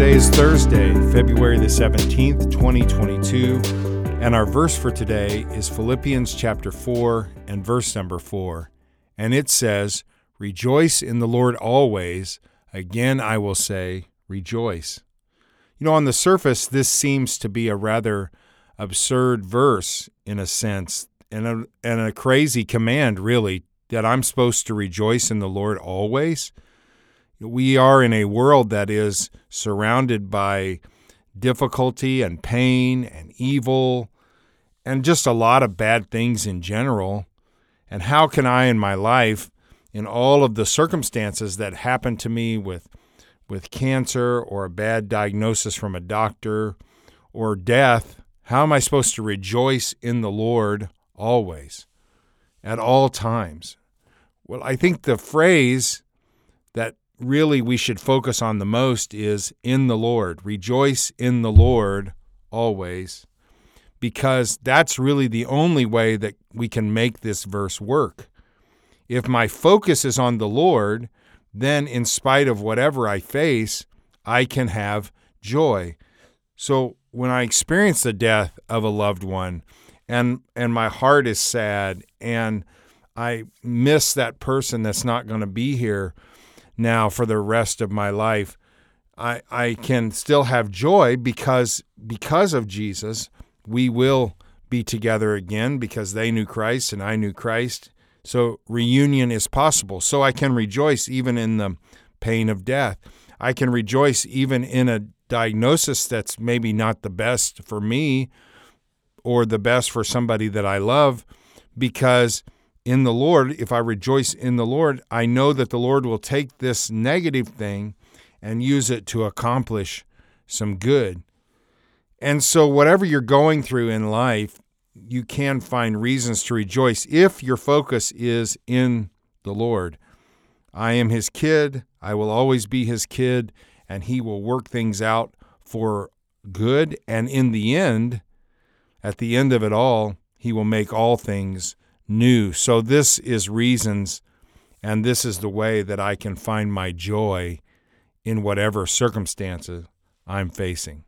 Today is Thursday, February the 17th, 2022, and our verse for today is Philippians chapter 4 and verse number 4. And it says, Rejoice in the Lord always. Again, I will say, Rejoice. You know, on the surface, this seems to be a rather absurd verse in a sense, and a, and a crazy command, really, that I'm supposed to rejoice in the Lord always. We are in a world that is surrounded by difficulty and pain and evil and just a lot of bad things in general. And how can I, in my life, in all of the circumstances that happen to me with, with cancer or a bad diagnosis from a doctor or death, how am I supposed to rejoice in the Lord always, at all times? Well, I think the phrase that really we should focus on the most is in the Lord. Rejoice in the Lord always, because that's really the only way that we can make this verse work. If my focus is on the Lord, then in spite of whatever I face, I can have joy. So when I experience the death of a loved one and and my heart is sad and I miss that person that's not going to be here, now for the rest of my life. I, I can still have joy because because of Jesus, we will be together again because they knew Christ and I knew Christ. So reunion is possible. So I can rejoice even in the pain of death. I can rejoice even in a diagnosis that's maybe not the best for me or the best for somebody that I love because in the Lord, if I rejoice in the Lord, I know that the Lord will take this negative thing and use it to accomplish some good. And so, whatever you're going through in life, you can find reasons to rejoice if your focus is in the Lord. I am his kid. I will always be his kid, and he will work things out for good. And in the end, at the end of it all, he will make all things new. So, this is reasons, and this is the way that I can find my joy in whatever circumstances I'm facing.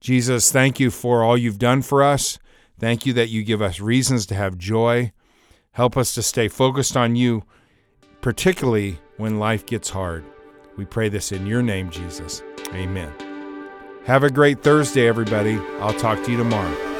Jesus, thank you for all you've done for us. Thank you that you give us reasons to have joy. Help us to stay focused on you, particularly when life gets hard. We pray this in your name, Jesus. Amen. Have a great Thursday, everybody. I'll talk to you tomorrow.